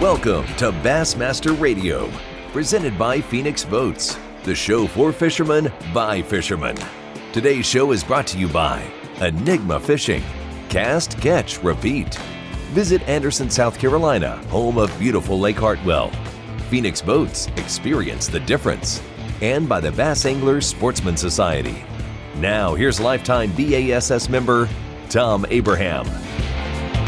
Welcome to Bassmaster Radio, presented by Phoenix Boats, the show for fishermen by fishermen. Today's show is brought to you by Enigma Fishing. Cast, catch, repeat. Visit Anderson, South Carolina, home of beautiful Lake Hartwell. Phoenix Boats, experience the difference. And by the Bass Anglers Sportsman Society. Now, here's lifetime BASS member Tom Abraham.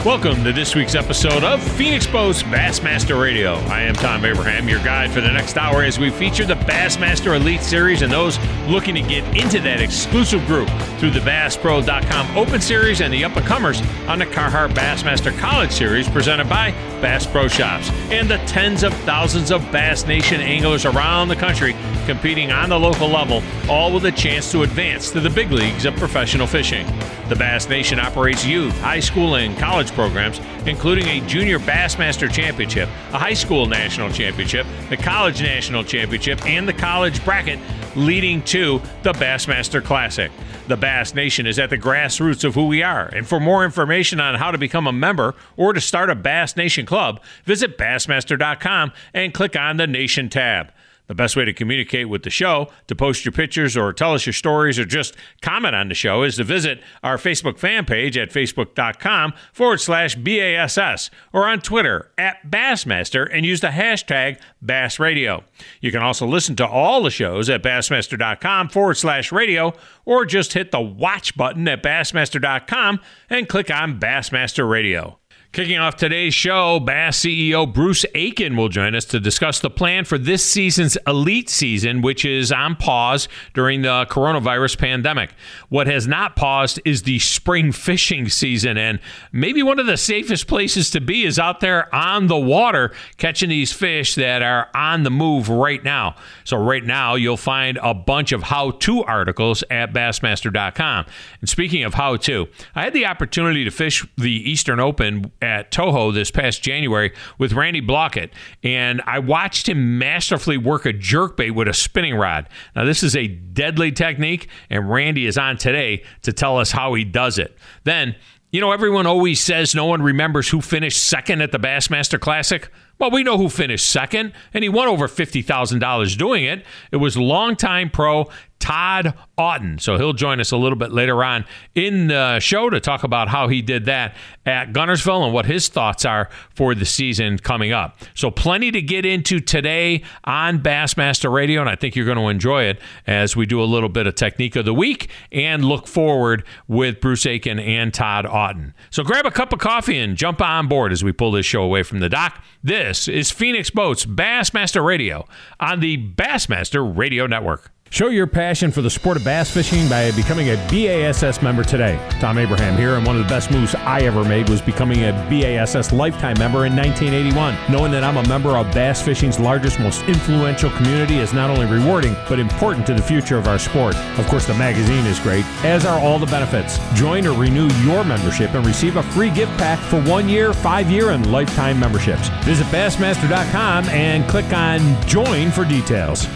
Welcome to this week's episode of Phoenix Boats Bassmaster Radio. I am Tom Abraham, your guide for the next hour as we feature the Bassmaster Elite Series and those looking to get into that exclusive group through the BassPro.com Open Series and the up and comers on the Carhartt Bassmaster College Series presented by Bass Pro Shops and the tens of thousands of Bass Nation anglers around the country competing on the local level, all with a chance to advance to the big leagues of professional fishing. The Bass Nation operates youth, high school, and college programs, including a Junior Bassmaster Championship, a high school national championship, the college national championship, and the college bracket, leading to the Bassmaster Classic. The Bass Nation is at the grassroots of who we are. And for more information on how to become a member or to start a Bass Nation club, visit Bassmaster.com and click on the Nation tab. The best way to communicate with the show, to post your pictures or tell us your stories or just comment on the show is to visit our Facebook fan page at facebook.com forward slash BASS or on Twitter at Bassmaster and use the hashtag BassRadio. You can also listen to all the shows at Bassmaster.com forward slash radio or just hit the watch button at Bassmaster.com and click on Bassmaster Radio. Kicking off today's show, Bass CEO Bruce Akin will join us to discuss the plan for this season's elite season, which is on pause during the coronavirus pandemic. What has not paused is the spring fishing season, and maybe one of the safest places to be is out there on the water catching these fish that are on the move right now. So, right now, you'll find a bunch of how to articles at Bassmaster.com. And speaking of how to, I had the opportunity to fish the Eastern Open at Toho this past January with Randy Blaukat, and I watched him masterfully work a jerkbait with a spinning rod. Now, this is a deadly technique, and Randy is on today to tell us how he does it. Then, you know, everyone always says no one remembers who finished second at the Bassmaster Classic. Well, we know who finished second, and he won over $50,000 doing it. It was longtime pro Todd Auten. So he'll join us a little bit later on in the show to talk about how he did that at Guntersville and what his thoughts are for the season coming up. So plenty to get into today on Bassmaster Radio, and I think you're going to enjoy it as we do a little bit of technique of the week and look forward with Bruce Akin and Todd Auten. So grab a cup of coffee and jump on board as we pull this show away from the dock. This is Phoenix Boats Bassmaster Radio on the Bassmaster Radio Network. Show your passion for the sport of bass fishing by becoming a BASS member today. Tom Abraham here, and one of the best moves I ever made was becoming a BASS lifetime member in 1981. Knowing that I'm a member of bass fishing's largest, most influential community is not only rewarding, but important to the future of our sport. Of course, the magazine is great, as are all the benefits. Join or renew your membership and receive a free gift pack for one year, five year, and lifetime memberships. Visit Bassmaster.com and click on Join for details.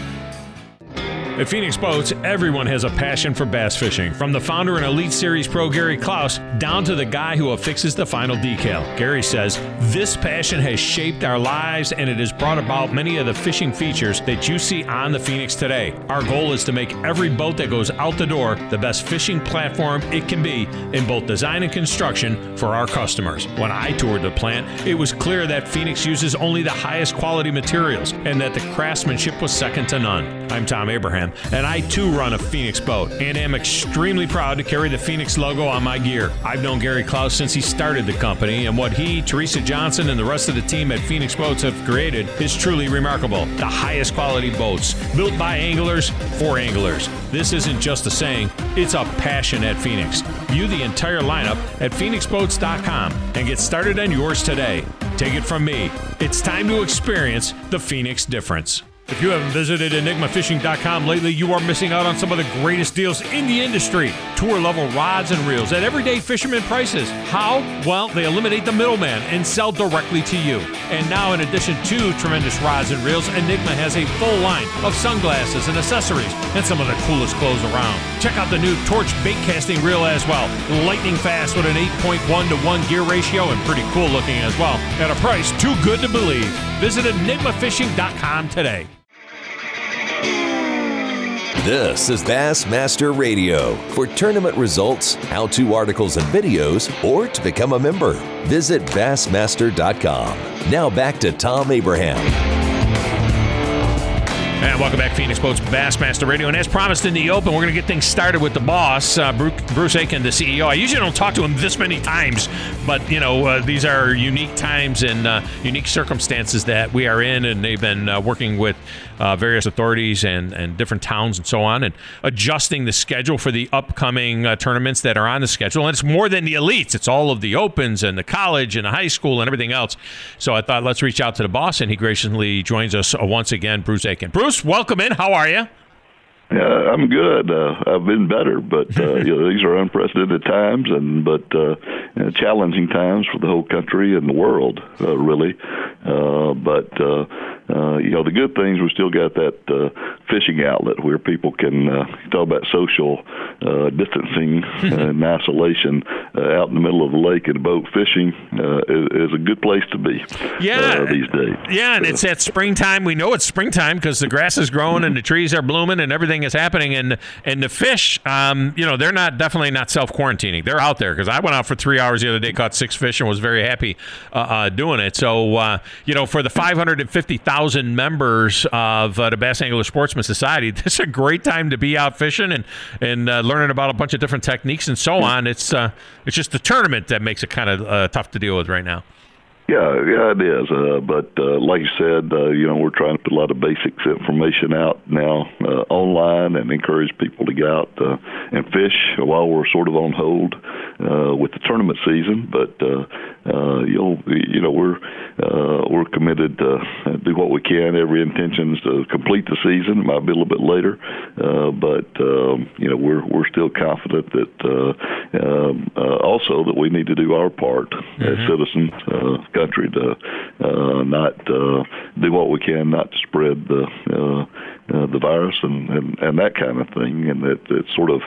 At Phoenix Boats, everyone has a passion for bass fishing, from the founder and Elite Series pro Gary Clouse down to the guy who affixes the final decal. Gary says, This passion has shaped our lives and it has brought about many of the fishing features that you see on the Phoenix today. Our goal is to make every boat that goes out the door the best fishing platform it can be in both design and construction for our customers. When I toured the plant, it was clear that Phoenix uses only the highest quality materials and that the craftsmanship was second to none. I'm Tom Abraham and I too run a Phoenix boat and am extremely proud to carry the Phoenix logo on my gear. I've known Gary Clouse since he started the company, and what he, Teresa Johnson, and the rest of the team at Phoenix Boats have created is truly remarkable. The highest quality boats, built by anglers for anglers. This isn't just a saying, it's a passion at Phoenix. View the entire lineup at phoenixboats.com and get started on yours today. Take it from me, it's time to experience the Phoenix difference. If you haven't visited enigmafishing.com lately, you are missing out on some of the greatest deals in the industry. tour level rods and reels at everyday fisherman prices. How? Well, they eliminate the middleman and sell directly to you. And now, in addition to tremendous rods and reels, Enigma has a full line of sunglasses and accessories and some of the coolest clothes around. Check out the new Torch bait casting reel as well. Lightning fast with an 8.1 to 1 gear ratio and pretty cool looking as well. At a price too good to believe. Visit enigmafishing.com today. This is Bassmaster Radio. For tournament results, how to articles and videos, or to become a member, visit Bassmaster.com. Now back to Tom Abraham. And welcome back, Phoenix Boats Bassmaster Radio. And as promised in the open, we're going to get things started with the boss, uh, Bruce Akin, the CEO. I usually don't talk to him this many times, but you know uh, these are unique times and uh, unique circumstances that we are in, and they've been uh, working with uh, various authorities and and different towns and so on, and adjusting the schedule for the upcoming uh, tournaments that are on the schedule. And it's more than the elites; it's all of the opens and the college and the high school and everything else. So I thought let's reach out to the boss, and he graciously joins us once again, Bruce Akin. Bruce. Bruce, welcome in. How are you? Yeah, I'm good. Uh, I've been better, but uh, you know, these are unprecedented times, and but uh, challenging times for the whole country and the world, uh, really. Uh, but uh, uh, you know, the good things we still got that uh, fishing outlet where people can uh, talk about social uh, distancing and isolation uh, out in the middle of the lake in a boat fishing uh, is, is a good place to be. Yeah, uh, these days. Yeah, and it's at springtime. We know it's springtime because the grass is growing and the trees are blooming and everything is happening. And and the fish, um, you know, they're not definitely not self quarantining. They're out there because I went out for three hours the other day, caught six fish, and was very happy uh, uh, doing it. So uh, you know, for the five hundred and fifty thousand members of uh, the Bass Angler Sportsman Society, this is a great time to be out fishing and and uh, learning about a bunch of different techniques and so on. It's uh, it's just the tournament that makes it kind of uh, tough to deal with right now. Yeah, yeah, it is. Uh, but uh, like you said, uh, you know, we're trying to put a lot of basics information out now uh, online and encourage people to get out uh, and fish while we're sort of on hold uh, with the tournament season. But uh, uh, you'll, you know, we're uh, we're committed to do what we can. Every intention is to complete the season. It might be a little bit later, uh, but um, you know, we're we're still confident that uh, um, uh, also that we need to do our part mm-hmm. as citizens. Uh, country to uh, not uh, do what we can not to spread the uh, uh, the virus and, and and that kind of thing. And it it sort of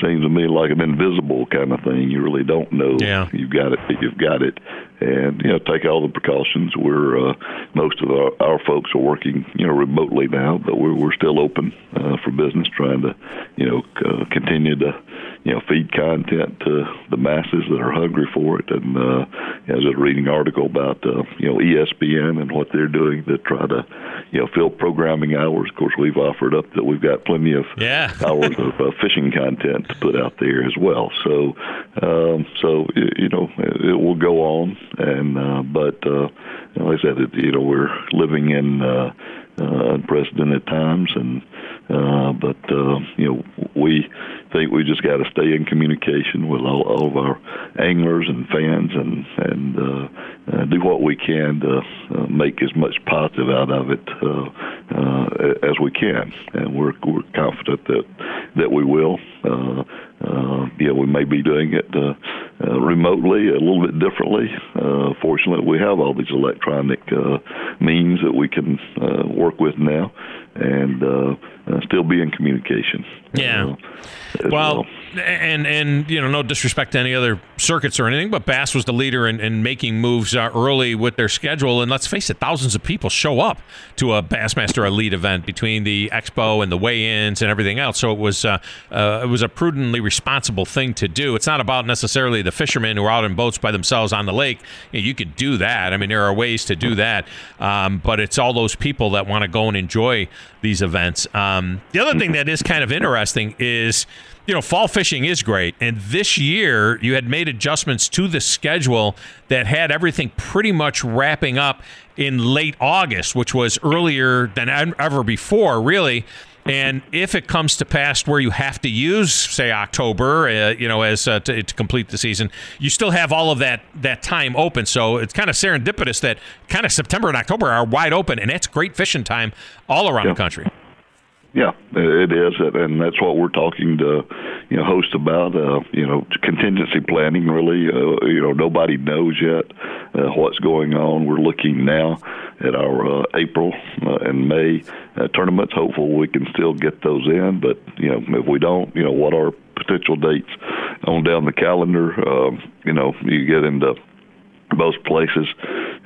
seems to me like an invisible kind of thing. You really don't know yeah. you've got it. You've got it, and you know take all the precautions. We're uh, most of our, our folks are working you know remotely now, but we're we're still open uh, for business, trying to you know uh, continue to you know feed content to the masses that are hungry for it. And uh, I was just reading an article about uh, you know ESPN and what they're doing to try to you know fill programming hours. Of course, we've offered up that we've got plenty of yeah. hours of uh, fishing content to put out there as well. So um, so you know it will go on, and uh, but uh, like I said, it, you know we're living in. Uh, uh, unprecedented times, and uh, but uh, you know we think we just got to stay in communication with all, all of our anglers and fans, and and uh, uh, do what we can to uh, make as much positive out of it uh, uh, as we can, and we're we're confident that that we will. Uh, uh, yeah, we may be doing it uh, uh, remotely a little bit differently. Uh, fortunately, we have all these electronic uh, means that we can uh, work with now, and uh, uh, still be in communication. Yeah. Uh, well, well, and and you know, no disrespect to any other circuits or anything, but Bass was the leader in, in making moves uh, early with their schedule. And let's face it, thousands of people show up to a Bassmaster Elite event between the expo and the weigh-ins and everything else. So it was uh, uh, it was a prudently responsible thing to do. It's not about necessarily the fishermen who are out in boats by themselves on the lake. You, know, you could do that. I mean, there are ways to do that, um, but it's all those people that want to go and enjoy these events. Um, the other thing that is kind of interesting is you know, fall fishing is great. And this year, you had made adjustments to the schedule that had everything pretty much wrapping up in late August, which was earlier than ever before, really. And if it comes to pass where you have to use, say October, uh, you know, as uh, to, to, complete the season, you still have all of that that time open. So it's kind of serendipitous that kind of September and October are wide open, and it's great fishing time all around the country. Yeah, it is, and that's what we're talking to, you know host about. Uh, you know, contingency planning. Really, uh, you know, nobody knows yet uh, what's going on. We're looking now at our uh, April uh, and May uh, tournaments. Hopeful we can still get those in, but you know, if we don't, you know, what are potential dates on down the calendar? Uh, you know, you get into most places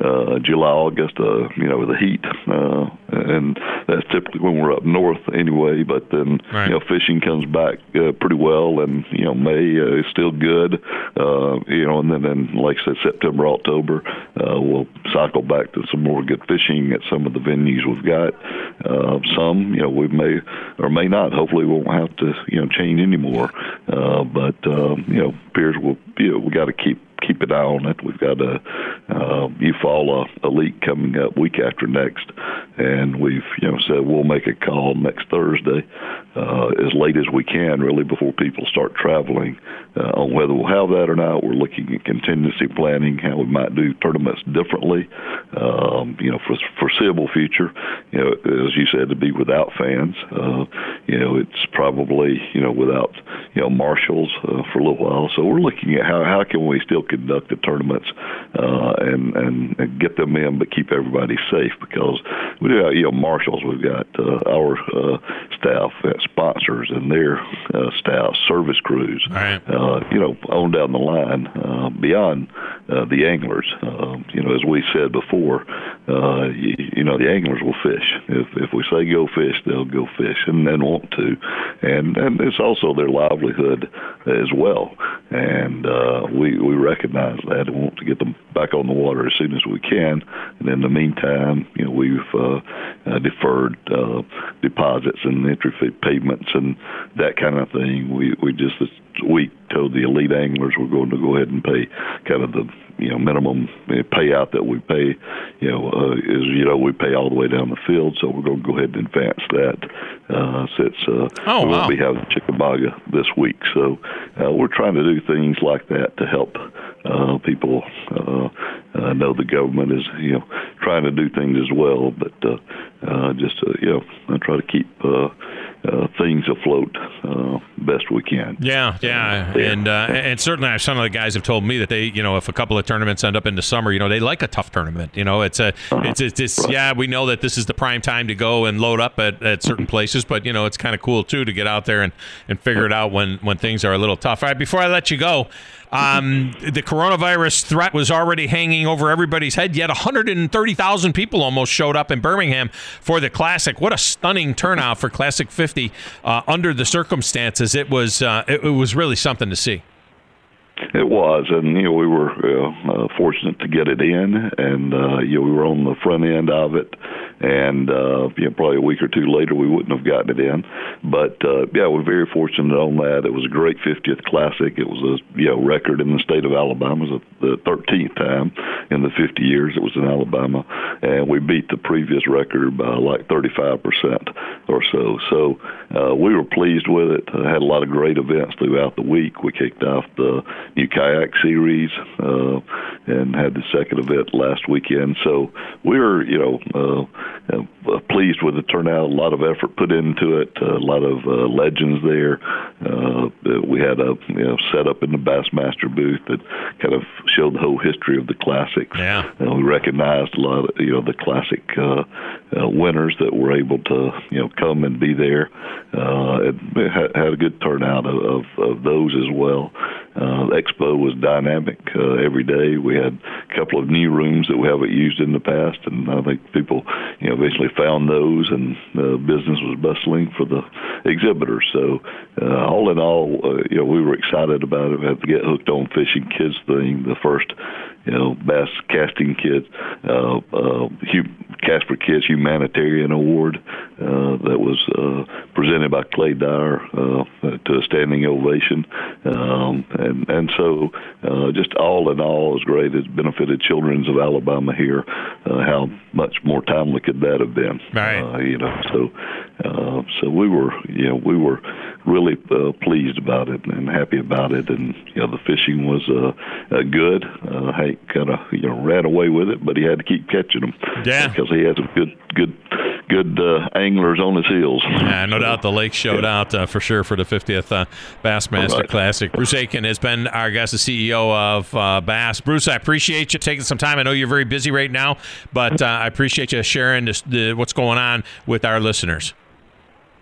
uh, July, August, uh, you know, the heat, uh, and that's typically when we're up north anyway. But then, right. you know, fishing comes back uh, pretty well, and you know, May uh, is still good, uh, you know, and then, then like I said, September, October, uh, we'll cycle back to some more good fishing at some of the venues we've got. Uh, some, you know, we may or may not. Hopefully, we won't have to, you know, change anymore. Uh, but uh, you know, Piers will, you know, we got to keep keep an eye on it. We've got a uh, Eufaula Elite coming up week after next, and we've you know said we'll make a call next Thursday, uh, as late as we can, really before people start traveling, uh, on whether we'll have that or not. We're looking at contingency planning, how we might do tournaments differently. Um, you know, for foreseeable future, you know, as you said, to be without fans. Uh, you know, it's probably you know without you know marshals uh, for a little while. So we're looking at how how can we still conduct the tournaments uh, and, and and get them in, but keep everybody safe because we do have you know marshals. We've got uh, our uh, staff, sponsors, and their uh, staff, service crews. Right. Uh, you know, on down the line uh, beyond uh, the anglers. Uh, you know, as we said before, uh, you, you know the anglers will fish. If if we say go fish, they'll go fish and then want to, and and it's also their livelihood as well. And uh, we we recognize that and want to get them back on the water as soon as we can. And in the meantime, you know, we've uh, uh, deferred uh, deposits and entry fee payments and that kind of thing. We we just week told the elite anglers we're going to go ahead and pay kind of the you know minimum payout that we pay. You know, uh, is you know we pay all the way down the field, so we're going to go ahead and advance that uh, since uh, oh, we won't be having Chickamauga this week. So uh, we're trying to do things like that to help uh, people uh, uh, know the government is you know trying to do things as well, but uh, uh, just uh, you know I try to keep. Uh, uh, things afloat uh, best we can. Yeah, yeah, and uh, and certainly I some of the guys have told me that they, you know, if a couple of tournaments end up in the summer, you know, they like a tough tournament. You know, it's a, uh-huh. it's, it's, it's right. yeah, we know that this is the prime time to go and load up at, at certain places, but you know, it's kind of cool too to get out there and, and figure it out when when things are a little tough. All right, before I let you go, um, the coronavirus threat was already hanging over everybody's head, yet 130,000 people almost showed up in Birmingham for the Classic. What a stunning turnout for Classic 50 uh, under the circumstances. It was uh, it, it was really something to see. It was, and you know we were uh, uh, fortunate to get it in, and uh, you know we were on the front end of it, and uh, you know probably a week or two later we wouldn't have gotten it in, but uh, yeah we're very fortunate on that. It was a great 50th Classic. It was a you know record in the state of Alabama. It was the 13th time in the 50 years it was in Alabama, and we beat the previous record by like 35 percent or so. So uh, we were pleased with it. Uh, had a lot of great events throughout the week. We kicked off the new kayak series uh, and had the second event last weekend. So we were, you know, uh, uh, pleased with the turnout. A lot of effort put into it. Uh, A lot of uh, legends there. Uh, we had a you know set up in the Bassmaster booth that kind of showed the whole history of the classics. Yeah, and we recognized a lot of you know the classic uh, uh, winners that were able to you know come and be there. Uh, it had, had a good turnout of, of, of those as well. Uh, expo was dynamic uh, every day. We had a couple of new rooms that we haven't used in the past, and I think people, you know, eventually found those, and uh, business was bustling for the exhibitors. So, uh, all in all, uh, you know, we were excited about it. We had to get hooked on fishing kids thing, the first, you know, bass casting kids, uh, uh, Casper Kids Humanitarian Award uh, that was uh, presented by Clay Dyer uh, to a standing ovation. Um, and and so uh, just all in all, it was great. It's benefited Children's of Alabama here. Uh, how much more timely could that have been? Right. Uh, you know, so uh, so we were you know we were really uh, pleased about it and happy about it, and you know the fishing was uh, uh, good. Uh, Hank kind of you know ran away with it, but he had to keep catching them. Yeah. Because he has a good good good uh, anglers on his heels. Yeah, no doubt the lake showed yeah. out uh, for sure for the 50th uh, Bassmaster right. Classic. Bruce Akin has been our guest, the CEO of uh, Bass. Bruce, I appreciate you taking some time. I know you're very busy right now, but uh, I appreciate you sharing this, the, what's going on with our listeners.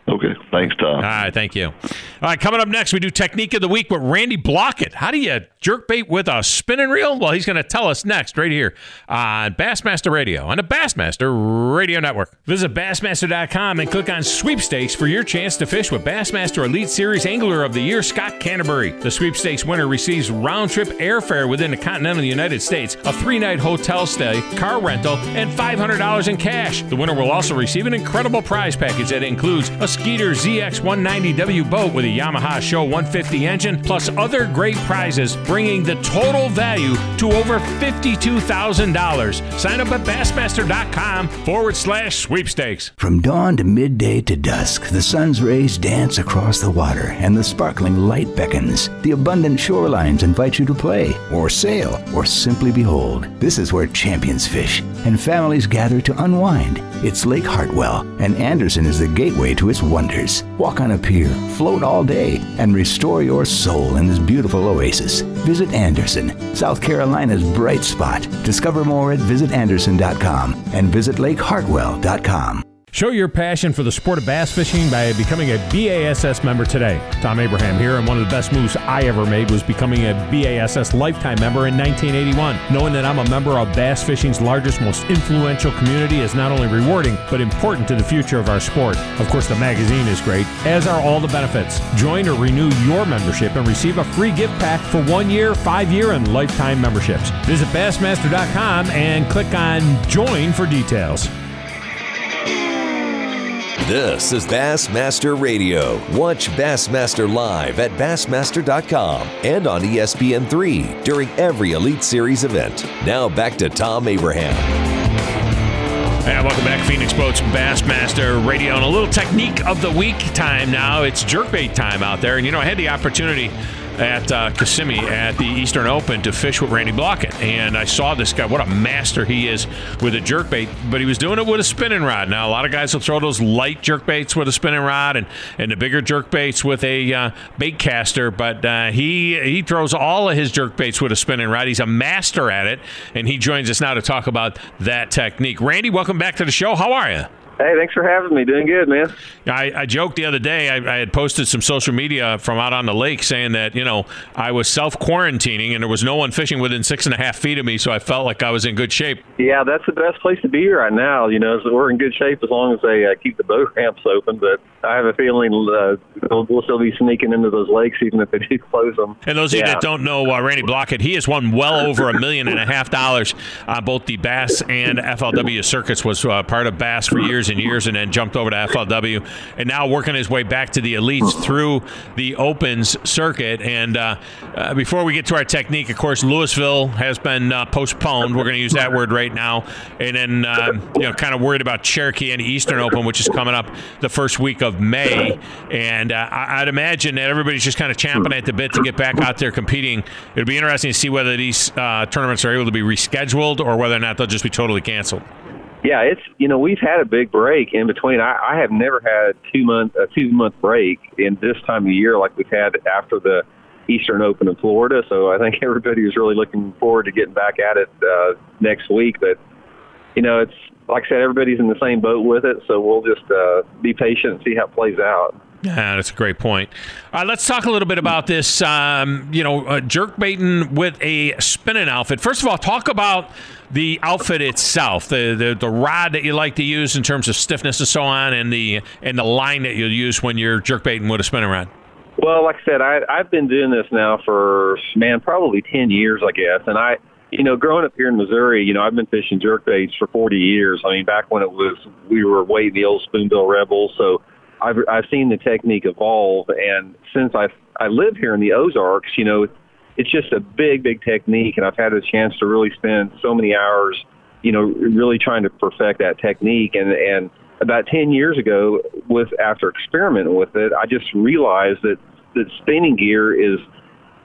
Okay. Thanks, Tom. All right. Thank you. All right. Coming up next, we do Technique of the Week with Randy Blaukat. How do you jerk bait with a spinning reel? Well, he's going to tell us next, right here on Bassmaster Radio on the Bassmaster Radio Network. Visit Bassmaster.com and click on sweepstakes for your chance to fish with Bassmaster Elite Series Angler of the Year, Scott Canterbury. The sweepstakes winner receives round trip airfare within the continental United States, a three night hotel stay, car rental, and $500 in cash. The winner will also receive an incredible prize package that includes a Skeeter ZX190W boat with a Yamaha SHO 150 engine, plus other great prizes, bringing the total value to over $52,000. Sign up at Bassmaster.com forward slash sweepstakes. From dawn to midday to dusk, the sun's rays dance across the water and the sparkling light beckons. The abundant shorelines invite you to play, or sail, or simply behold. This is where champions fish and families gather to unwind. It's Lake Hartwell, and Anderson is the gateway to its wonders. Walk on a pier, float all day, and restore your soul in this beautiful oasis. Visit Anderson, South Carolina's bright spot. Discover more at visitanderson.com and visit lakehartwell.com. Show your passion for the sport of bass fishing by becoming a BASS member today. Tom Abraham here, and one of the best moves I ever made was becoming a BASS lifetime member in 1981. Knowing that I'm a member of bass fishing's largest, most influential community is not only rewarding, but important to the future of our sport. Of course, the magazine is great, as are all the benefits. Join or renew your membership and receive a free gift pack for one year, five year, and lifetime memberships. Visit Bassmaster.com and click on Join for details. This is Bassmaster Radio. Watch Bassmaster live at Bassmaster.com and on ESPN3 during every Elite Series event. Now back to Tom Abraham. Hey, welcome back, Phoenix Boats Bassmaster Radio. And a little technique of the week time now. It's jerkbait time out there. And, you know, I had the opportunity at uh, Kissimmee at the Eastern Open to fish with Randy Blaukat. And I saw this guy, what a master he is with a jerkbait, but he was doing it with a spinning rod. Now, a lot of guys will throw those light jerkbaits with a spinning rod and, and the bigger jerkbaits with a uh, bait caster, but uh, he, he throws all of his jerkbaits with a spinning rod. He's a master at it, and he joins us now to talk about that technique. Randy, welcome back to the show. How are you? Hey, thanks for having me. Doing good, man. I, I joked the other day. I, I, had posted some social media from out on the lake saying that you know I was self quarantining and there was no one fishing within six and a half feet of me, so I felt like I was in good shape. Yeah, that's the best place to be right now. You know, we're in good shape as long as they uh, keep the boat ramps open. But I have a feeling uh, we'll, we'll, still be sneaking into those lakes even if they do close them. And those of yeah. you that don't know uh, Randy Blaukat, he has won well over a million and a half dollars on both the Bass and FLW circuits. Was uh, part of Bass for years and years, and then jumped over to FLW, and now working his way back to the elites through the Opens circuit. And uh, uh, before we get to our technique, of course, Louisville has been uh, postponed. We're going to use that word right now, and then um, you know, kind of worried about Cherokee and Eastern Open, which is coming up the first week of May. And uh, I'd imagine that everybody's just kind of champing at the bit to get back out there competing. It'll be interesting to see whether these uh, tournaments are able to be rescheduled or whether or not they'll just be totally canceled. Yeah, it's you know we've had a big break in between. I, I have never had two month a two month break in this time of year like we've had after the Eastern Open in Florida. So I think everybody is really looking forward to getting back at it uh, next week. But you know, it's like I said, everybody's in the same boat with it. So we'll just uh, be patient and see how it plays out. Yeah, that's a great point. Uh, let's talk a little bit about this. Um, you know, uh, jerk baiting with a spinning outfit. First of all, talk about the outfit itself, the, the the rod that you like to use in terms of stiffness and so on, and the and the line that you'll use when you're jerk baiting with a spinning rod. Well, like I said, I, I've been doing this now for man probably ten years, I guess, and I. You know, growing up here in Missouri, you know, I've been fishing jerk baits for 40 years. I mean, back when it was, we were way the old spoonbill rebels. So I've, I've seen the technique evolve. And since I, I live here in the Ozarks, you know, it's just a big, big technique, and I've had a chance to really spend so many hours, you know, really trying to perfect that technique. And and about ten years ago, with after experimenting with it, I just realized that that spinning gear is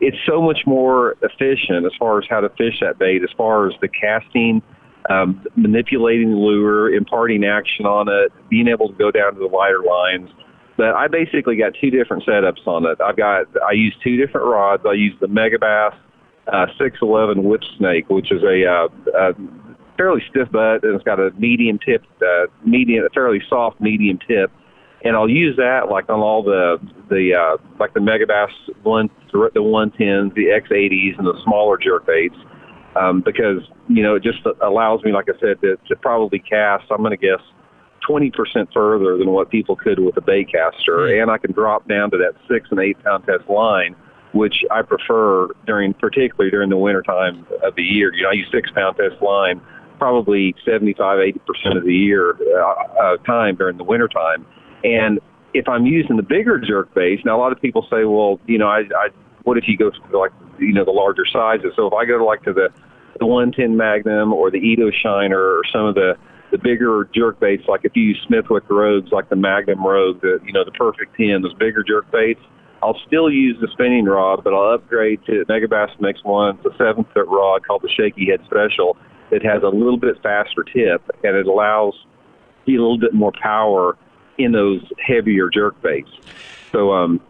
it's so much more efficient as far as how to fish that bait, as far as the casting um, manipulating the lure, imparting action on it, being able to go down to the lighter lines. But I basically got two different setups on it. I've got I use two different rods. I use the Megabass uh, 611 whip snake, which is a, uh, a fairly stiff butt and it's got a medium tip, uh, medium, a fairly soft medium tip. And I'll use that like on all the the uh, like the Megabass one, the 110s, the X80s, and the smaller jerk baits um, because you know it just allows me, like I said, to, to probably cast. I'm going to guess 20% further than what people could with a bait caster, mm-hmm. and I can drop down to that six and eight pound test line, which I prefer during, particularly during the winter time of the year. You know, I use six pound test line probably 75, 80% of the year uh, uh, time during the winter time, and if I'm using the bigger jerk baits, now a lot of people say, well, you know, I, I what if you go to like you know the larger sizes? So if I go to like to the the 110 Magnum or the Ito Shiner or some of the the bigger jerk baits, like if you use Smithwick Rogues, like the Magnum Rogue, the you know the Perfect 10, those bigger jerk baits, I'll still use the spinning rod, but I'll upgrade to Megabass makes one. It's a seven foot rod called the Shaky Head Special. It has a little bit faster tip, and it allows you a little bit more power in those heavier jerk baits. So um,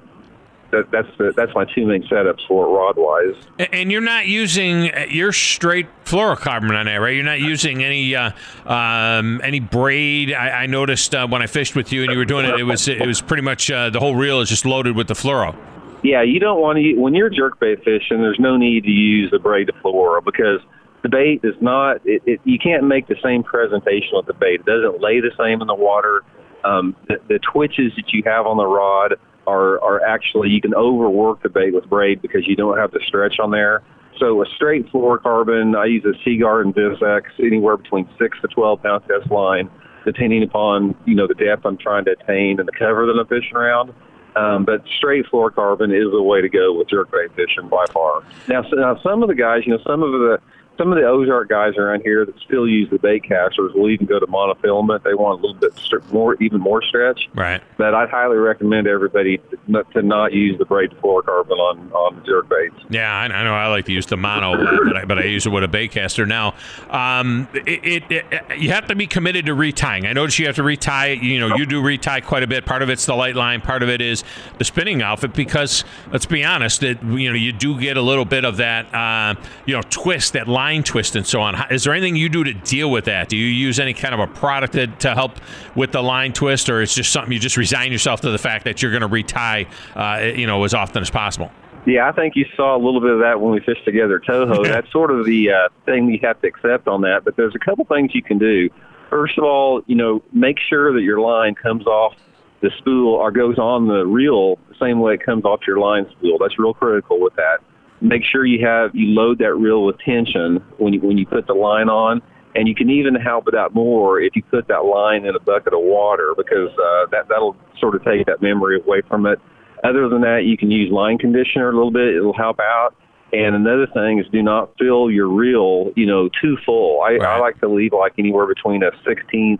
that, that's the, that's my two main setups for it rod wise. And you're not using your straight fluorocarbon on that, right? You're not using any uh, um, any braid. I, I noticed uh, when I fished with you and you were doing it, it was it was pretty much uh, the whole reel is just loaded with the fluoro. Yeah, you don't want to when you're jerk jerkbait fishing. There's no need to use the braid to fluoro because the bait is not. It, it, you can't make the same presentation with the bait. It doesn't lay the same in the water. Um, the, the twitches that you have on the rod are are actually you can overwork the bait with braid because you don't have the stretch on there. So a straight fluorocarbon, I use a Seaguar VisX, anywhere between six to twelve pound test line, depending upon you know the depth I'm trying to attain and the cover that I'm fishing around. Um, but straight fluorocarbon is the way to go with jerkbait fishing by far. Now, so, now some of the guys, you know, some of the some of the Ozark guys around here that still use the bait casters will even go to monofilament. They want a little bit more, even more stretch. Right. But I'd highly recommend everybody not, to not use the braid fluorocarbon on on jerk baits. Yeah, I, I know. I like to use the mono, but, I, but I use it with a bait caster. Now, um, it, it, it, you have to be committed to retying. I notice you have to retie. You know, you do retie quite a bit. Part of it's the light line. Part of it is the spinning outfit. Because let's be honest, that you know you do get a little bit of that uh, you know twist, that line twist and so on. Is there anything you do to deal with that? Do you use any kind of a product to, to help with the line twist, or it's just something you just resign yourself to the fact that you're going to retie, uh, you know, as often as possible? Yeah, I think you saw a little bit of that when we fished together Toho. That's sort of the uh, thing you have to accept on that. But there's a couple things you can do. First of all, you know, make sure that your line comes off the spool or goes on the reel the same way it comes off your line spool. That's real critical with that make sure you have you load that reel with tension when you when you put the line on and you can even help it out more if you put that line in a bucket of water because uh, that that'll sort of take that memory away from it. Other than that, you can use line conditioner a little bit; it'll help out. And another thing is, do not fill your reel, you know, too full. I, right. I like to leave like anywhere between a 16th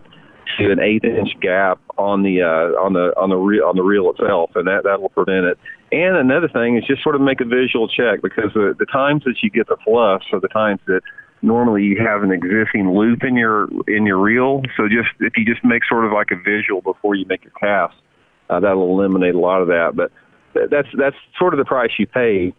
to an eighth inch gap on the uh, on the on the reel on the reel itself, and that that will prevent it. And another thing is just sort of make a visual check because the, the times that you get the fluffs are the times that normally you have an existing loop in your in your reel. So just if you just make sort of like a visual before you make your cast, uh, that'll eliminate a lot of that. But that's that's sort of the price you pay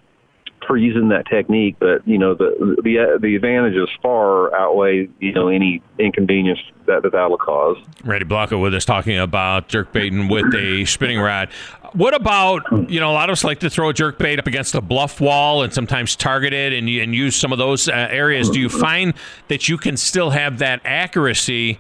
for using that technique, but you know the the the advantages far outweigh you know any inconvenience that that will cause. Randy Blaukat with us talking about jerk baiting with a spinning rod. What about you know a lot of us like to throw a jerk bait up against a bluff wall and sometimes target it and and use some of those uh, areas. Do you find that you can still have that accuracy?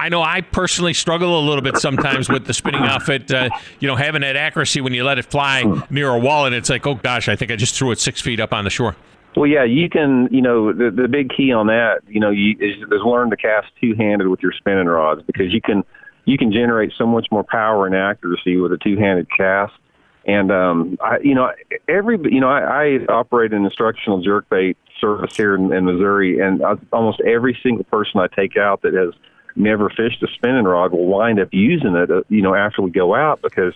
I know I personally struggle a little bit sometimes with the spinning outfit. Uh, you know, having that accuracy when you let it fly near a wall, and it's like, oh gosh, I think I just threw it six feet up on the shore. Well, yeah, you can. You know, the the big key on that, you know, you, is, is learn to cast two handed with your spinning rods because you can you can generate so much more power and accuracy with a two handed cast. And um, I, you know, every you know, I, I operate an instructional jerkbait service here in, in Missouri, and I, almost every single person I take out that has never fished a spinning rod will wind up using it, uh, you know, after we go out because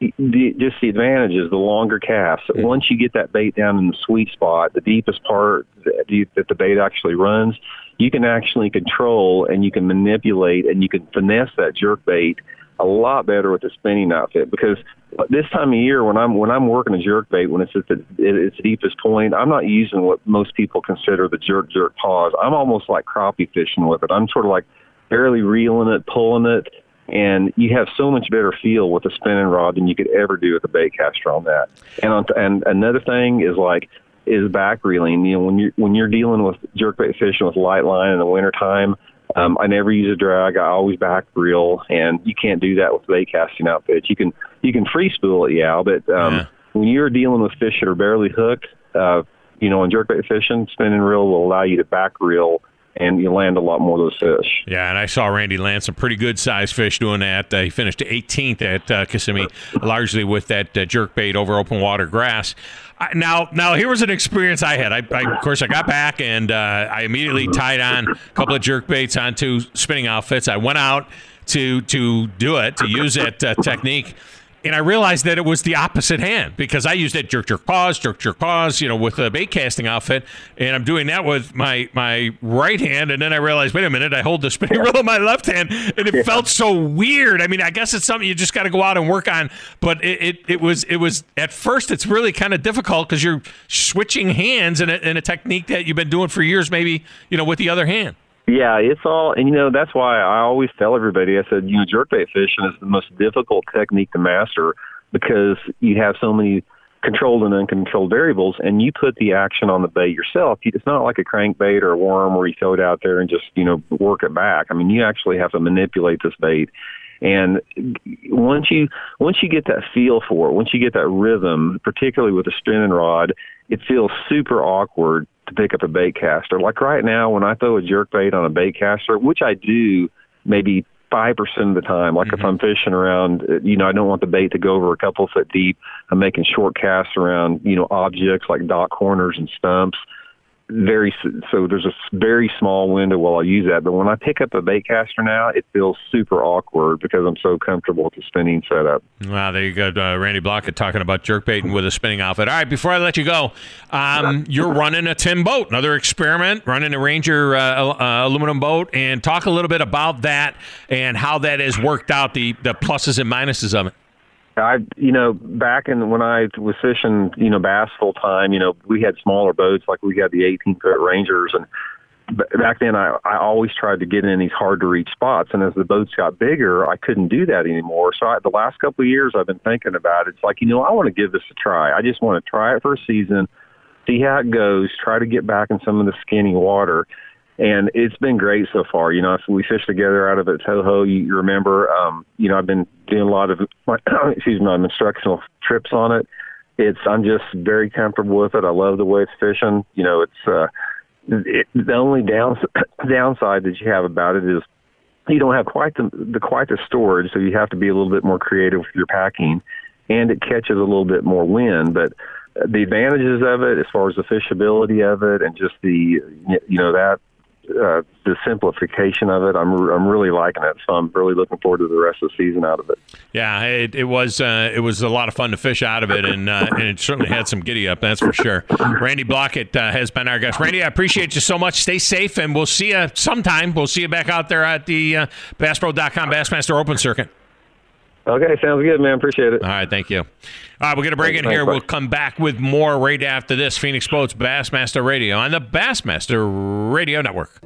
the, just the advantages, the longer casts. Mm-hmm. Once you get that bait down in the sweet spot, the deepest part that the, that the bait actually runs, you can actually control and you can manipulate and you can finesse that jerk bait a lot better with the spinning outfit because this time of year when I'm when I'm working a jerk bait when it's at, the, its deepest point, I'm not using what most people consider the jerk jerk pause. I'm almost like crappie fishing with it. I'm sort of like barely reeling it, pulling it, and you have so much better feel with a spinning rod than you could ever do with a bait caster on that. And on, and another thing is like is back reeling. You know, when you're when you're dealing with jerkbait fishing with light line in the wintertime, um, I never use a drag. I always back reel, and you can't do that with bait casting outfits. You can you can free spool it, yeah, but um, yeah. when you're dealing with fish that are barely hooked, uh, you know, in jerkbait fishing, spinning reel will allow you to back reel and you land a lot more of those fish. Yeah, and I saw Randy land some pretty good sized fish doing that. Uh, he finished 18th at uh, Kissimmee, largely with that uh, jerk bait over open water grass. now, now here was an experience I had. I, I of course, I got back and uh, I immediately tied on a couple of jerk baits onto spinning outfits. I went out to to do it to use that uh, technique and I realized that it was the opposite hand because I used that jerk jerk pause, jerk jerk pause, you know, with a bait casting outfit, and I'm doing that with my my right hand, and then I realized, wait a minute, I hold the spinning reel in my left hand, and it yeah. felt so weird. I mean, I guess it's something you just got to go out and work on, but it, it, it was it was at first it's really kind of difficult because you're switching hands in a, in a technique that you've been doing for years, maybe you know, with the other hand. Yeah, it's all, and you know that's why I always tell everybody. I said, you know, jerkbait fishing is the most difficult technique to master because you have so many controlled and uncontrolled variables, and you put the action on the bait yourself. It's not like a crankbait or a worm where you throw it out there and just you know work it back. I mean, you actually have to manipulate this bait. And once you once you get that feel for it, once you get that rhythm, particularly with a spinning rod, it feels super awkward to pick up a bait caster. Like right now, when I throw a jerk bait on a bait caster, which I do maybe five percent of the time. Like mm-hmm. if I'm fishing around, you know, I don't want the bait to go over a couple foot deep. I'm making short casts around, you know, objects like dock corners and stumps very so there's a very small window while I use that. But when I pick up a bait caster now, it feels super awkward because I'm so comfortable with the spinning setup. Wow, there you go, uh, Randy Blaukat talking about jerk baiting with a spinning outfit. All right, before I let you go, um, you're running a Tim boat, another experiment, running a Ranger uh, uh, aluminum boat, and talk a little bit about that and how that has worked out, the the pluses and minuses of it. I, you know, back in when I was fishing, you know, bass full time, you know, we had smaller boats like we had the 18 foot Rangers, and back then I, I always tried to get in these hard to reach spots. And as the boats got bigger, I couldn't do that anymore. So I, the last couple of years, I've been thinking about it. It's like, you know, I want to give this a try. I just want to try it for a season, see how it goes, try to get back in some of the skinny water and it's been great so far. You know, we fished together out of at Toho. You, you remember, um, you know, I've been doing a lot of excuse me, my instructional trips on it. It's I'm just very comfortable with it. I love the way it's fishing. You know, it's uh, it, the only down, downside that you have about it is you don't have quite the, the quite the storage, so you have to be a little bit more creative with your packing, and it catches a little bit more wind, but the advantages of it as far as the fishability of it and just the you know that uh, the simplification of it. I'm I'm really liking it, so I'm really looking forward to the rest of the season out of it. Yeah, it, it was uh, it was a lot of fun to fish out of it, and uh, and it certainly had some giddy up. That's for sure. Randy Blaukat uh, has been our guest. Randy, I appreciate you so much. Stay safe, and we'll see you sometime. We'll see you back out there at the uh, BassPro.com Bassmaster Open Circuit. Okay, sounds good, man. Appreciate it. All right, thank you. All right, we're going to break in here. We'll come back with more right after this. Phoenix Boats Bassmaster Radio on the Bassmaster Radio Network.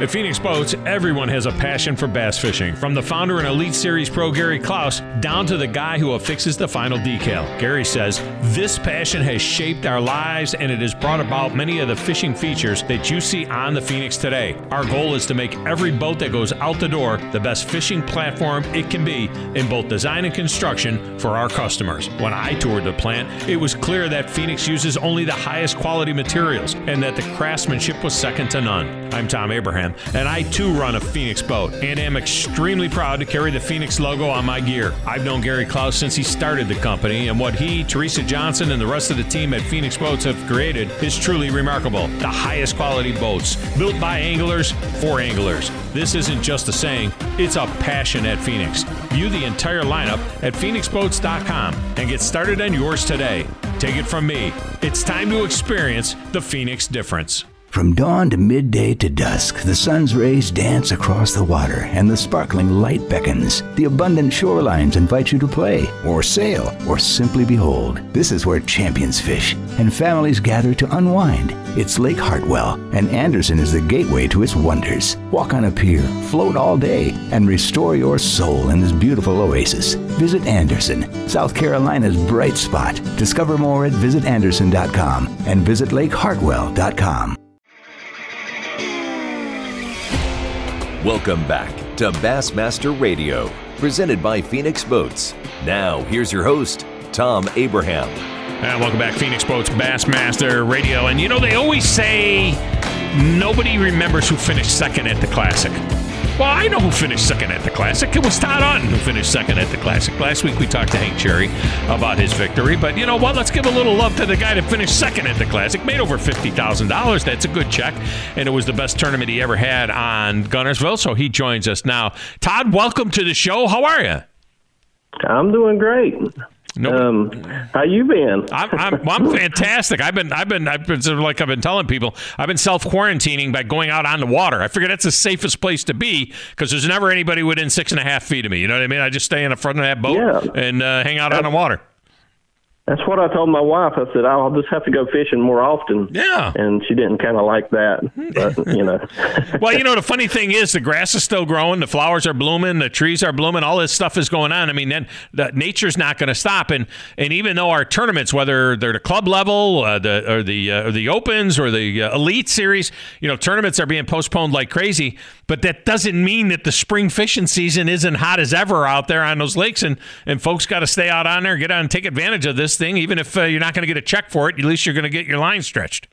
At Phoenix Boats, everyone has a passion for bass fishing. From the founder and Elite Series pro Gary Clouse down to the guy who affixes the final decal. Gary says, This passion has shaped our lives and it has brought about many of the fishing features that you see on the Phoenix today. Our goal is to make every boat that goes out the door the best fishing platform it can be in both design and construction for our customers. When I toured the plant, it was clear that Phoenix uses only the highest quality materials and that the craftsmanship was second to none. I'm Tom Abraham, and I too run a Phoenix boat and am extremely proud to carry the Phoenix logo on my gear. I've known Gary Clouse since he started the company, and what he, Teresa Johnson, and the rest of the team at Phoenix Boats have created is truly remarkable. The highest quality boats, built by anglers for anglers. This isn't just a saying, it's a passion at Phoenix. View the entire lineup at phoenixboats.com and get started on yours today. Take it from me. It's time to experience the Phoenix difference. From dawn to midday to dusk, the sun's rays dance across the water and the sparkling light beckons. The abundant shorelines invite you to play, or sail, or simply behold. This is where champions fish and families gather to unwind. It's Lake Hartwell, and Anderson is the gateway to its wonders. Walk on a pier, float all day, and restore your soul in this beautiful oasis. Visit Anderson, South Carolina's bright spot. Discover more at visitanderson.com and visit lakehartwell.com. Welcome back to Bassmaster Radio, presented by Phoenix Boats. Now, here's your host, Tom Abraham. And welcome back, Phoenix Boats Bassmaster Radio. And you know, they always say nobody remembers who finished second at the Classic. Well, I know who finished second at the Classic. It was Todd Auten who finished second at the Classic. Last week we talked to Hank Cherry about his victory, but you know what? Let's give a little love to the guy that finished second at the Classic. Made over $50,000. That's a good check. And it was the best tournament he ever had on Guntersville. so he joins us now. Todd, welcome to the show. How are you? I'm doing great. Nope. Um, how you been? I'm, I'm, well, I'm fantastic. I've been, I've been, I've been sort of like I've been telling people. I've been self quarantining by going out on the water. I figure that's the safest place to be because there's never anybody within six and a half feet of me. You know what I mean? I just stay in the front of that boat Yeah. and uh, hang out on the water. That's what I told my wife. I said I'll just have to go fishing more often. Yeah. And she didn't kind of like that, but you know. Well, you know, the funny thing is, the grass is still growing, the flowers are blooming, the trees are blooming, all this stuff is going on. I mean, then the, nature's not going to stop. And and even though our tournaments, whether they're the club level, uh, the or the uh, or the opens or the uh, elite series, you know, tournaments are being postponed like crazy. But that doesn't mean that the spring fishing season isn't hot as ever out there on those lakes, and and folks got to stay out on there, get out and take advantage of this thing. Even if uh, you're not going to get a check for it, at least you're going to get your line stretched.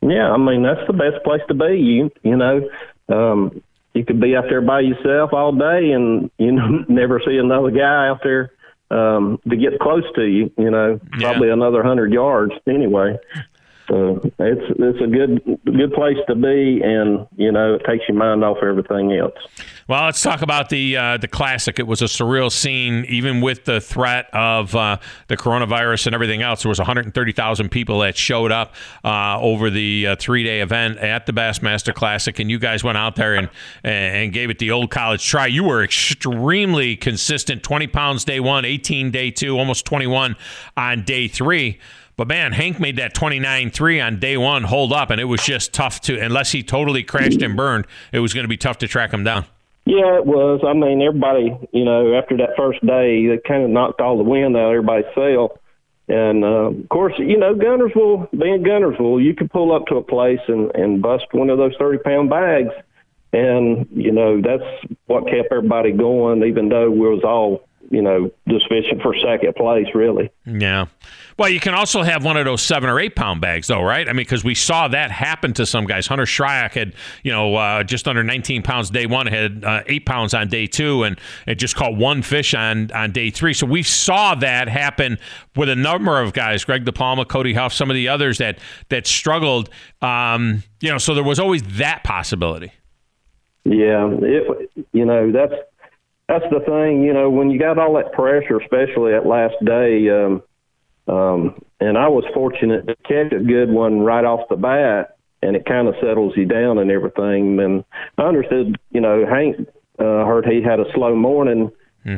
yeah, I mean that's the best place to be. You you know, um, you could be out there by yourself all day and you know never see another guy out there um, to get close to you. You know, Yeah. probably another hundred yards anyway. So it's it's a good good place to be, and you know it takes your mind off everything else. Well, let's talk about the uh, the classic. It was a surreal scene, even with the threat of uh, the coronavirus and everything else. There was 130,000 people that showed up uh, over the uh, three day event at the Bassmaster Classic, and you guys went out there and and gave it the old college try. You were extremely consistent. 20 pounds day one, 18 day two, almost 21 on day three. But man, Hank made that 29 3 on day one hold up, and it was just tough to, unless he totally crashed and burned, it was going to be tough to track him down. Yeah, it was. I mean, everybody, you know, after that first day, they kind of knocked all the wind out of everybody's sail. And uh, of course, you know, Guntersville, being Guntersville, you could pull up to a place and and bust one of those thirty pound bags, and you know that's what kept everybody going, even though we was all you know just fishing for second place, really. Yeah. Well, you can also have one of those seven or eight pound bags, though, right? I mean, because we saw that happen to some guys. Hunter Shryock had, you know, uh, just under 19 pounds day one, had uh, eight pounds on day two, and it just caught one fish on on day three. So we saw that happen with a number of guys, Greg DiPalma, Cody Huff, some of the others that that struggled. Um, you know, so there was always that possibility. Yeah, it, you know that's that's the thing. You know, when you got all that pressure, especially at last day, um, um, and I was fortunate to catch a good one right off the bat, and it kind of settles you down and everything. And I understood, you know, Hank uh, heard he had a slow morning.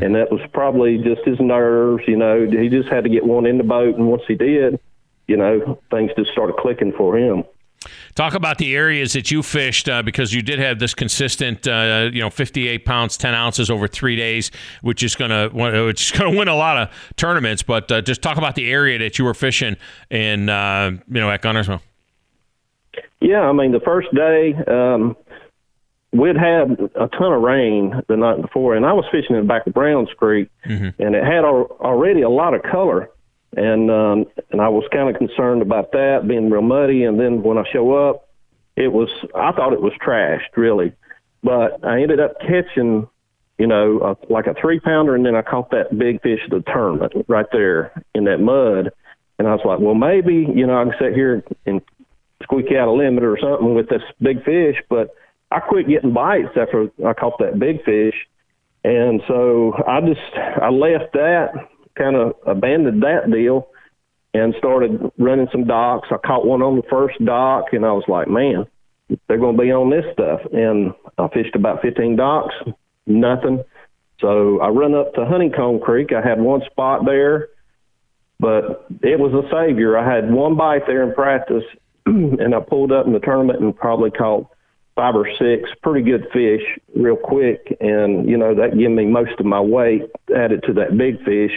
And that was probably just his nerves, you know. He just had to get one in the boat, and once he did, you know, things just started clicking for him. Talk about the areas that you fished uh, because you did have this consistent, uh, you know, 58 pounds, 10 ounces over three days, which is gonna which is gonna win a lot of tournaments. But uh, just talk about the area that you were fishing in, uh, you know, at Guntersville. Yeah, I mean the first day um, we'd had a ton of rain the night before, and I was fishing in the back of Browns Creek, and it had al- already a lot of color, and um, and I was kind of concerned about that being real muddy. And then when I show up, it was I thought it was trashed really, but I ended up catching you know, a, like a three pounder, and then I caught that big fish of the tournament right there in that mud. And I was like, well, maybe, you know, I can sit here and squeak out a limit or something with this big fish. But I quit getting bites after I caught that big fish. And so I just, I left that, kind of abandoned that deal and started running some docks. I caught one on the first dock and I was like, man, they're going to be on this stuff. And I fished about 15 docks, nothing. So I run up to Honeycomb Creek. I had one spot there, but it was a savior. I had one bite there in practice, and I pulled up in the tournament and probably caught five or six pretty good fish real quick. And, you know, that gave me most of my weight added to that big fish.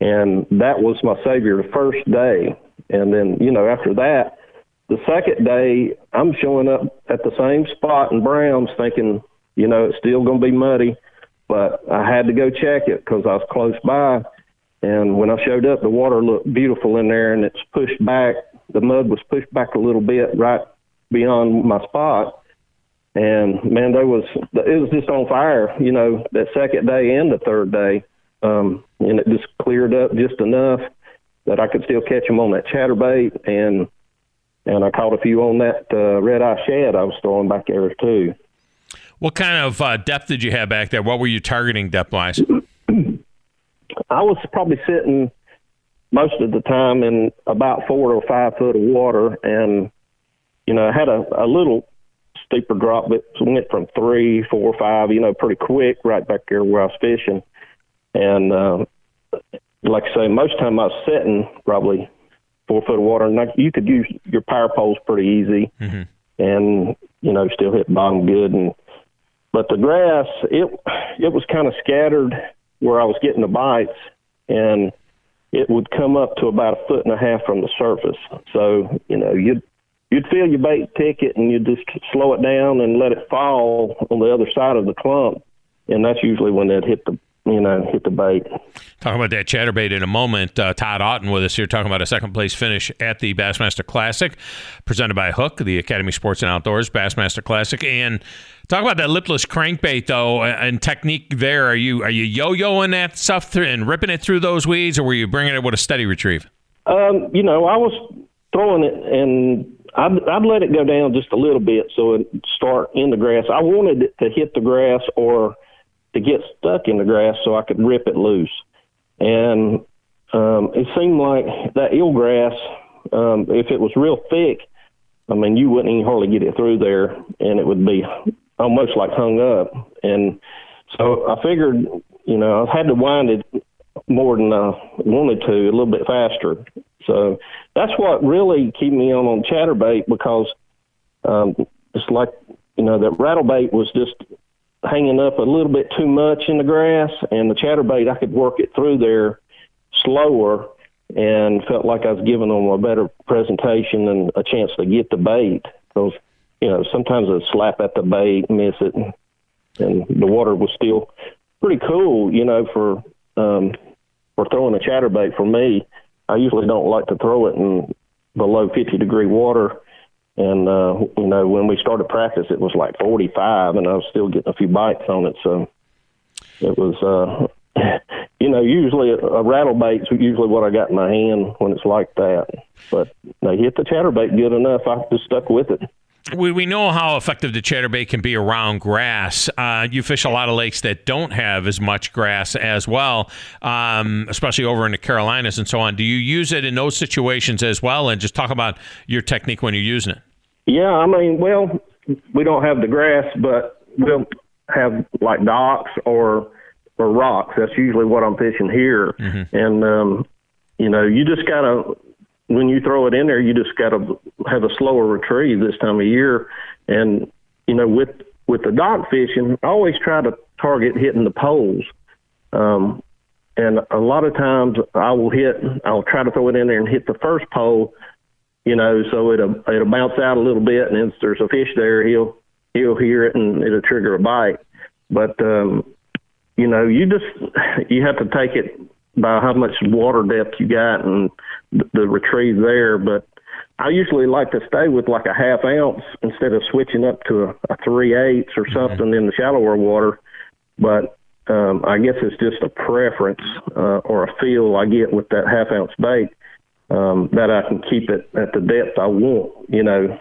And that was my savior the first day. And then, you know, after that, the second day, I'm showing up at the same spot in Browns thinking, you know, it's still going to be muddy, but I had to go check it because I was close by. And when I showed up, the water looked beautiful in there, and it's pushed back. The mud was pushed back a little bit right beyond my spot. And man, there was it was just on fire. You know, that second day and the third day, um, and it just cleared up just enough that I could still catch them on that chatterbait, and and I caught a few on that uh, red eye shad I was throwing back there too. What kind of uh, depth did you have back there? What were you targeting depth wise? I was probably sitting most of the time in about four or five foot of water, and you know, I had a, a little steeper drop, but went from three, four, five, you know, pretty quick right back there where I was fishing. And uh, like I say, most time I was sitting probably four foot of water, and like, you could use your power poles pretty easy, mm-hmm. and you know, still hit bottom good and but the grass, it it was kind of scattered where I was getting the bites, and it would come up to about a foot and a half from the surface. So you know you'd you'd feel your bait ticket and you'd just slow it down and let it fall on the other side of the clump, and that's usually when it hit the you know, hit the bait. Talking about that chatterbait in a moment. Uh, Todd Auten with us here talking about a second place finish at the Bassmaster Classic, presented by Hook, the Academy Sports and Outdoors Bassmaster Classic. And talk about that lipless crankbait though, and technique there. Are you are you yo-yoing that stuff through and ripping it through those weeds, or were you bringing it with a steady retrieve? Um, you know, I was throwing it and I'd, I'd let it go down just a little bit so it start in the grass. I wanted it to hit the grass or to get stuck in the grass so I could rip it loose. And um, it seemed like that eelgrass, um, if it was real thick, I mean, you wouldn't even hardly get it through there, and it would be almost like hung up. And so I figured, you know, I had to wind it more than I wanted to, a little bit faster. So that's what really kept me on on chatterbait because um, it's like, you know, that rattlebait was just hanging up a little bit too much in the grass, and the chatterbait I could work it through there slower, and felt like I was giving them a better presentation and a chance to get the bait. Because you know sometimes I slap at the bait, miss it, and the water was still pretty cool. You know for um, for throwing a chatterbait for me. I usually don't like to throw it in below 50 degree water and uh, you know, when we started practice, it was like 45, and I was still getting a few bites on it. So it was, uh, you know, usually a, a rattle bait's usually what I got in my hand when it's like that. But they hit the chatterbait good enough. I just stuck with it. We, we know how effective the chatterbait can be around grass. Uh, you fish a lot of lakes that don't have as much grass as well, um, especially over in the Carolinas and so on. Do you use it in those situations as well? And just talk about your technique when you're using it. Yeah, I mean, well, we don't have the grass, but we'll have like docks or or rocks. That's usually what I'm fishing here. Mm-hmm. And um, you know, you just gotta when you throw it in there, you just gotta have a slower retrieve this time of year. And you know, with with the dock fishing, I always try to target hitting the poles. Um, and a lot of times I will hit, I'll try to throw it in there and hit the first pole you know, so it'll it'll bounce out a little bit, and if there's a fish there, he'll he'll hear it and it'll trigger a bite. But um, you know, you just you have to take it by how much water depth you got and the, the retrieve there. But I usually like to stay with like a half ounce instead of switching up to a, a three eighths or something mm-hmm. in the shallower water. But um, I guess it's just a preference uh, or a feel I get with that half ounce bait um, that I can keep it at the depth I want. You know,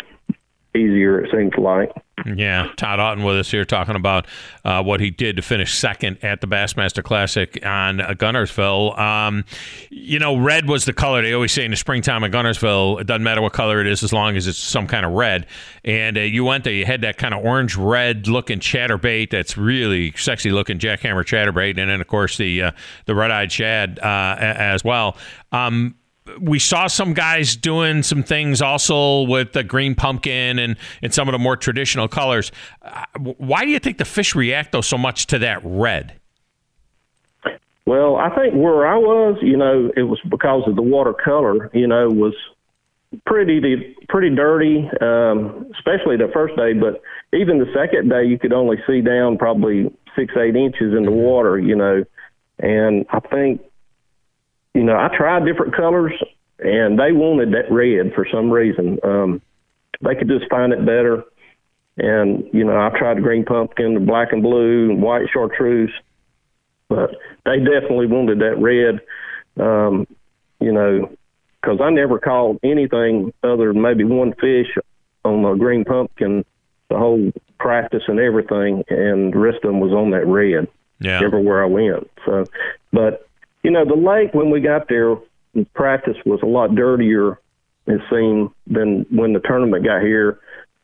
easier it seems like. Yeah, Todd Auten with us here talking about uh, what he did to finish second at the Bassmaster Classic on uh, Guntersville. Um, you know, red was the color. They always say in the springtime at Guntersville. it doesn't matter what color it is as long as it's some kind of red. And uh, you went there, you had that kind of orange red looking chatterbait that's really sexy looking jackhammer chatterbait. And then, of course, the, uh, the red eyed shad uh, as well. Um, we saw some guys doing some things also with the green pumpkin and, and some of the more traditional colors. Uh, why do you think the fish react though so much to that red? Well, I think where I was, you know, it was because of the watercolor. You know, was pretty pretty dirty, um, especially the first day. But even the second day, you could only see down probably six eight inches in the water. You know, and I think you know, I tried different colors and they wanted that red for some reason. Um, they could just find it better. And, you know, I tried the green pumpkin, the black and blue, and white chartreuse, but they definitely wanted that red, um, you know, because I never caught anything other than maybe one fish on the green pumpkin the whole practice and everything, and the rest of them was on that red yeah. everywhere I went. So, but you know, the lake when we got there, practice was a lot dirtier, it seemed, than when the tournament got here.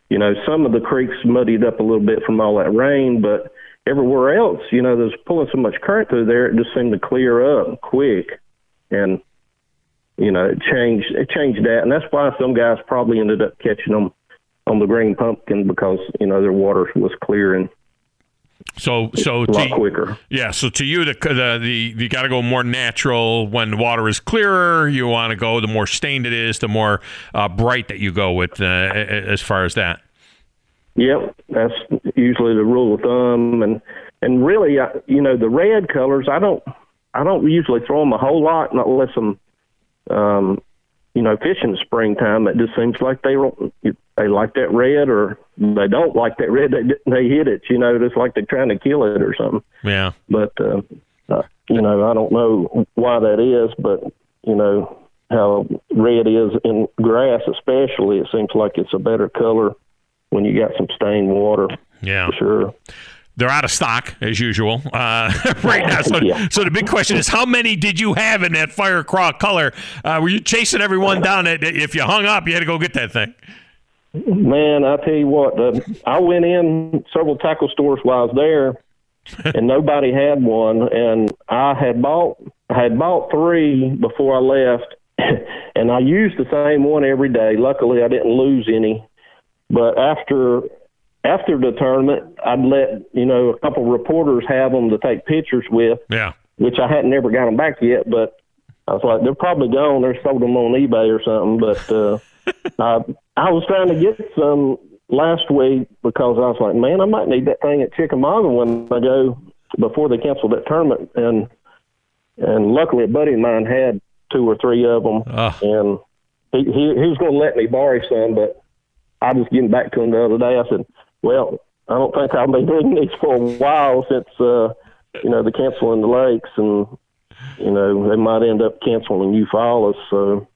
You know, some of the creeks muddied up a little bit from all that rain, but everywhere else, you know, there's pulling so much current through there, it just seemed to clear up quick. And, you know, it changed, it changed that. And that's why some guys probably ended up catching them on the green pumpkin because, you know, their water was clear and so, so a lot to, quicker. Yeah. So to you, the the, the you got to go more natural when the water is clearer. You want to go the more stained it is, the more uh, bright that you go with uh, as far as that. Yep, that's usually the rule of thumb, and and really, you know, the red colors. I don't I don't usually throw them a whole lot unless I'm, um, you know, fishing springtime. It just seems like they they like that red or they don't like that red. They they hit it. You know, just like they're trying to kill it or something. Yeah. But uh, uh, you know, I don't know why that is, but you know how red is in grass, especially. It seems like it's a better color when you got some stained water. Yeah. sure. They're out of stock as usual uh, right now. So, yeah. so the big question is, how many did you have in that fire craw color? Uh, were you chasing everyone down? If you hung up, you had to go get that thing. Man, I tell you what, uh, I went in several tackle stores while I was there, and nobody had one. And I had bought, I had bought three before I left, and I used the same one every day. Luckily, I didn't lose any. But after after the tournament, I'd let you know a couple reporters have them to take pictures with. Yeah. Which I hadn't ever got them back yet, but I was like, they're probably gone. They're sold them on eBay or something. But uh, I I was trying to get some last week because I was like, man, I might need that thing at Chickamauga when I go before they canceled that tournament. And and luckily, a buddy of mine had two or three of them, oh. and he, he he was going to let me borrow some, but I was getting back to him the other day. I said, well, I don't think I'll be doing these for a while since uh, you know the canceling the lakes and you know they might end up canceling Eufaula. So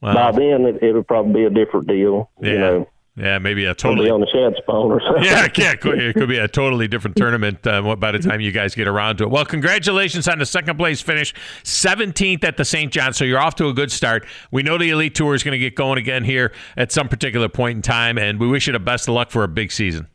by then, it, it would probably be a different deal. Yeah. You know. Yeah, maybe a totally on the shad spawn or something. Yeah, yeah, it could, it could be a totally different tournament uh, by the time you guys get around to it. Well, congratulations on the second place finish, 17th at the St. John. So you're off to a good start. We know the Elite Tour is going to get going again here at some particular point in time, and we wish you the best of luck for a big season.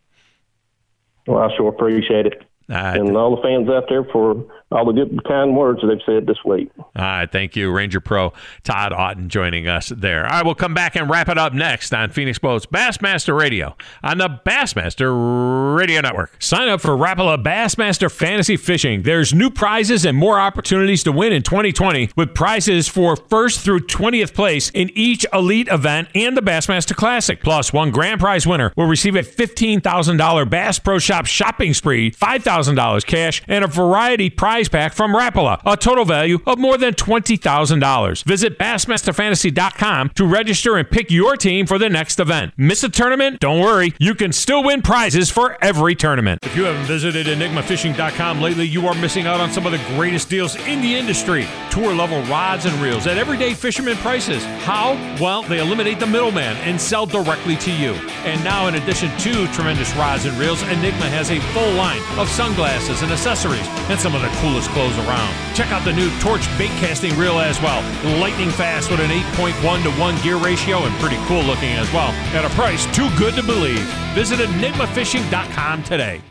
Well, I sure appreciate it. Uh, and all the fans out there for all the good, kind words they've said this week. All right, thank you, Ranger Pro Todd Auten, joining us there. All right, we'll come back and wrap it up next on Phoenix Boats Bassmaster Radio on the Bassmaster Radio Network. Sign up for Rapala Bassmaster Fantasy Fishing. There's new prizes and more opportunities to win in 2020 with prizes for first through 20th place in each elite event and the Bassmaster Classic. Plus, one grand prize winner will receive a $15,000 Bass Pro Shop shopping spree, $5,000 $3,000 cash and a variety prize pack from Rapala, a total value of more than $20,000. Visit BassmasterFantasy.com to register and pick your team for the next event. Miss a tournament? Don't worry, you can still win prizes for every tournament. If you haven't visited EnigmaFishing.com lately, you are missing out on some of the greatest deals in the industry. Tour level rods and reels at everyday fisherman prices. How? Well, they eliminate the middleman and sell directly to you. And now, in addition to tremendous rods and reels, Enigma has a full line of sunglasses and accessories and some of the coolest clothes around. Check out the new Torch bait casting reel as well. Lightning fast with an 8.1 to 1 gear ratio and pretty cool looking as well. At a price too good to believe. Visit enigmafishing.com today.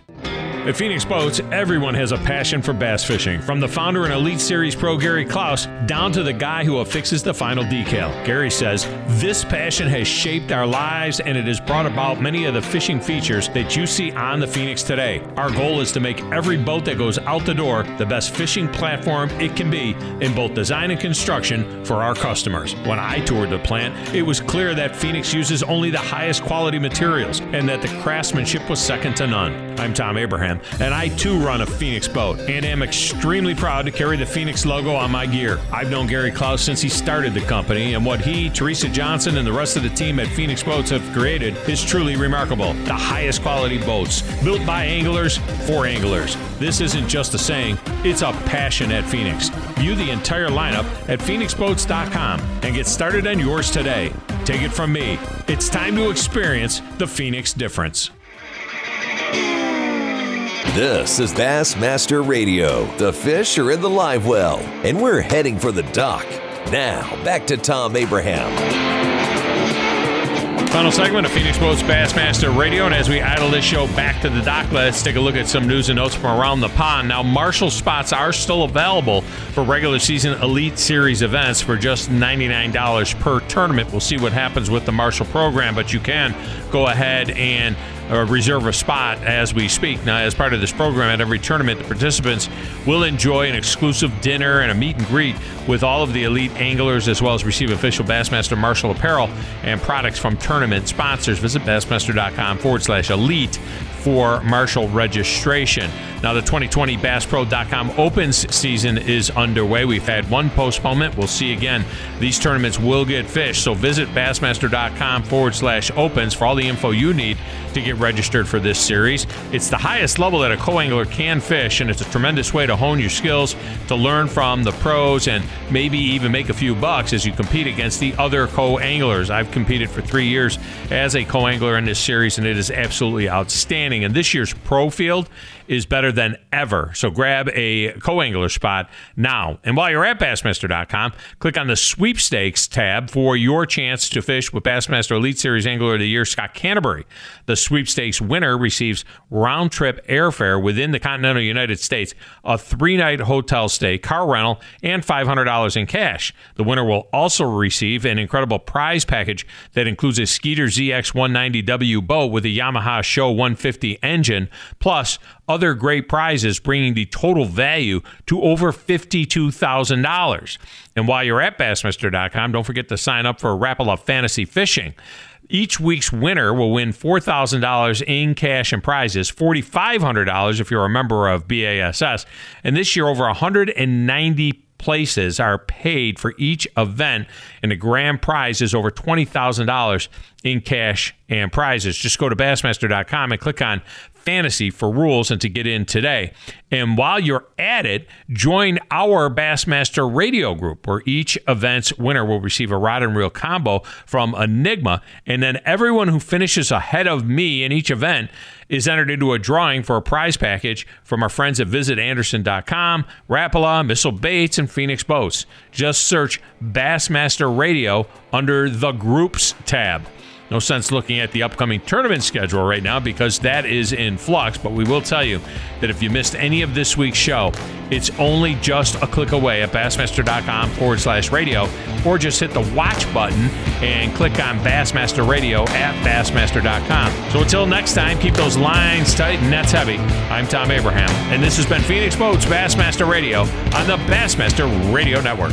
At Phoenix Boats, everyone has a passion for bass fishing. From the founder and Elite Series pro Gary Clouse down to the guy who affixes the final decal. Gary says, This passion has shaped our lives and it has brought about many of the fishing features that you see on the Phoenix today. Our goal is to make every boat that goes out the door the best fishing platform it can be in both design and construction for our customers. When I toured the plant, it was clear that Phoenix uses only the highest quality materials and that the craftsmanship was second to none. I'm Tom Abraham and I too run a Phoenix boat and am extremely proud to carry the Phoenix logo on my gear. I've known Gary Clouse since he started the company, and what he, Teresa Johnson, and the rest of the team at Phoenix Boats have created is truly remarkable. The highest quality boats, built by anglers for anglers. This isn't just a saying, it's a passion at Phoenix. View the entire lineup at phoenixboats.com and get started on yours today. Take it from me. It's time to experience the Phoenix difference. This is Bassmaster Radio. The fish are in the live well, and we're heading for the dock. Now, back to Tom Abraham. Final segment of Phoenix Boats Bassmaster Radio, and as we idle this show back to the dock, let's take a look at some news and notes from around the pond. Now, Marshal spots are still available for regular season Elite Series events for just $99 per tournament. We'll see what happens with the Marshal program, but you can go ahead and uh, reserve a spot as we speak. Now, as part of this program, at every tournament, the participants will enjoy an exclusive dinner and a meet and greet with all of the elite anglers, as well as receive official Bassmaster Marshal apparel and products from tournament sponsors. Visit bassmaster.com forward slash elite for Marshal registration. Now, the 2020 BassPro.com Opens season is underway. We've had one postponement. We'll see again. These tournaments will get fish. So visit Bassmaster.com forward slash opens for all the info you need to get registered for this series. It's the highest level that a co angler can fish, and it's a tremendous way to hone your skills, to learn from the pros, and maybe even make a few bucks as you compete against the other co anglers. I've competed for three years as a co angler in this series, and it is absolutely outstanding. And this year's pro field is better than ever. So grab a co-angler spot now. And while you're at Bassmaster.com, click on the sweepstakes tab for your chance to fish with Bassmaster Elite Series Angler of the Year Scott Canterbury. The sweepstakes winner receives round trip airfare within the continental United States, a three night hotel stay, car rental, and $500 in cash. The winner will also receive an incredible prize package that includes a Skeeter ZX 190W boat with a Yamaha SHO 150 engine, plus other great prizes, bringing the total value to over $52,000. And while you're at Bassmaster.com, don't forget to sign up for Rapala Fantasy Fishing. Each week's winner will win $4,000 in cash and prizes, $4,500 if you're a member of BASS. And this year, over 190 places are paid for each event, and the grand prize is over $20,000 in cash and prizes. Just go to Bassmaster.com and click on fantasy for rules and to get in today. And while you're at it, join our Bassmaster radio group where each event's winner will receive a rod and reel combo from Enigma. And then everyone who finishes ahead of me in each event is entered into a drawing for a prize package from our friends at visitanderson.com, Rapala, Missile Baits, and Phoenix Boats. Just search Bassmaster Radio under the Groups tab. No sense looking at the upcoming tournament schedule right now because that is in flux. But we will tell you that if you missed any of this week's show, it's only just a click away at Bassmaster.com forward slash radio, or just hit the watch button and click on Bassmaster Radio at Bassmaster.com. So until next time, keep those lines tight and nets heavy. I'm Tom Abraham, and this has been Phoenix Boats Bassmaster Radio on the Bassmaster Radio Network.